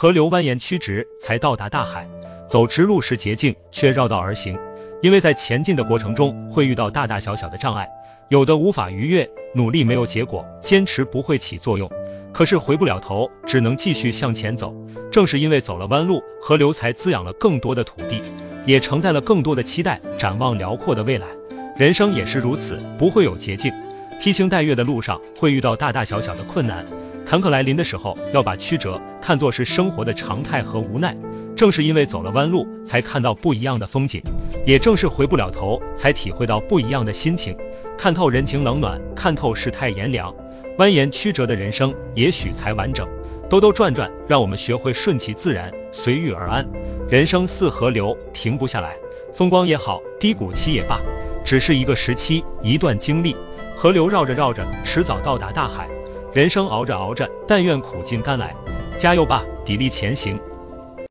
河流蜿蜒曲直，才到达大海。走直路时捷径，却绕道而行，因为在前进的过程中会遇到大大小小的障碍，有的无法逾越，努力没有结果，坚持不会起作用。可是回不了头，只能继续向前走。正是因为走了弯路，河流才滋养了更多的土地，也承载了更多的期待，展望辽阔的未来。人生也是如此，不会有捷径。披星戴月的路上会遇到大大小小的困难，坎坷来临的时候，要把曲折看作是生活的常态和无奈。正是因为走了弯路，才看到不一样的风景；也正是回不了头，才体会到不一样的心情。看透人情冷暖，看透世态炎凉。蜿蜒曲折的人生，也许才完整。兜兜转转，让我们学会顺其自然，随遇而安。人生似河流，停不下来。风光也好，低谷期也罢，只是一个时期，一段经历。河流绕着绕着，迟早到达大海。人生熬着熬着，但愿苦尽甘来。加油吧，砥砺前行。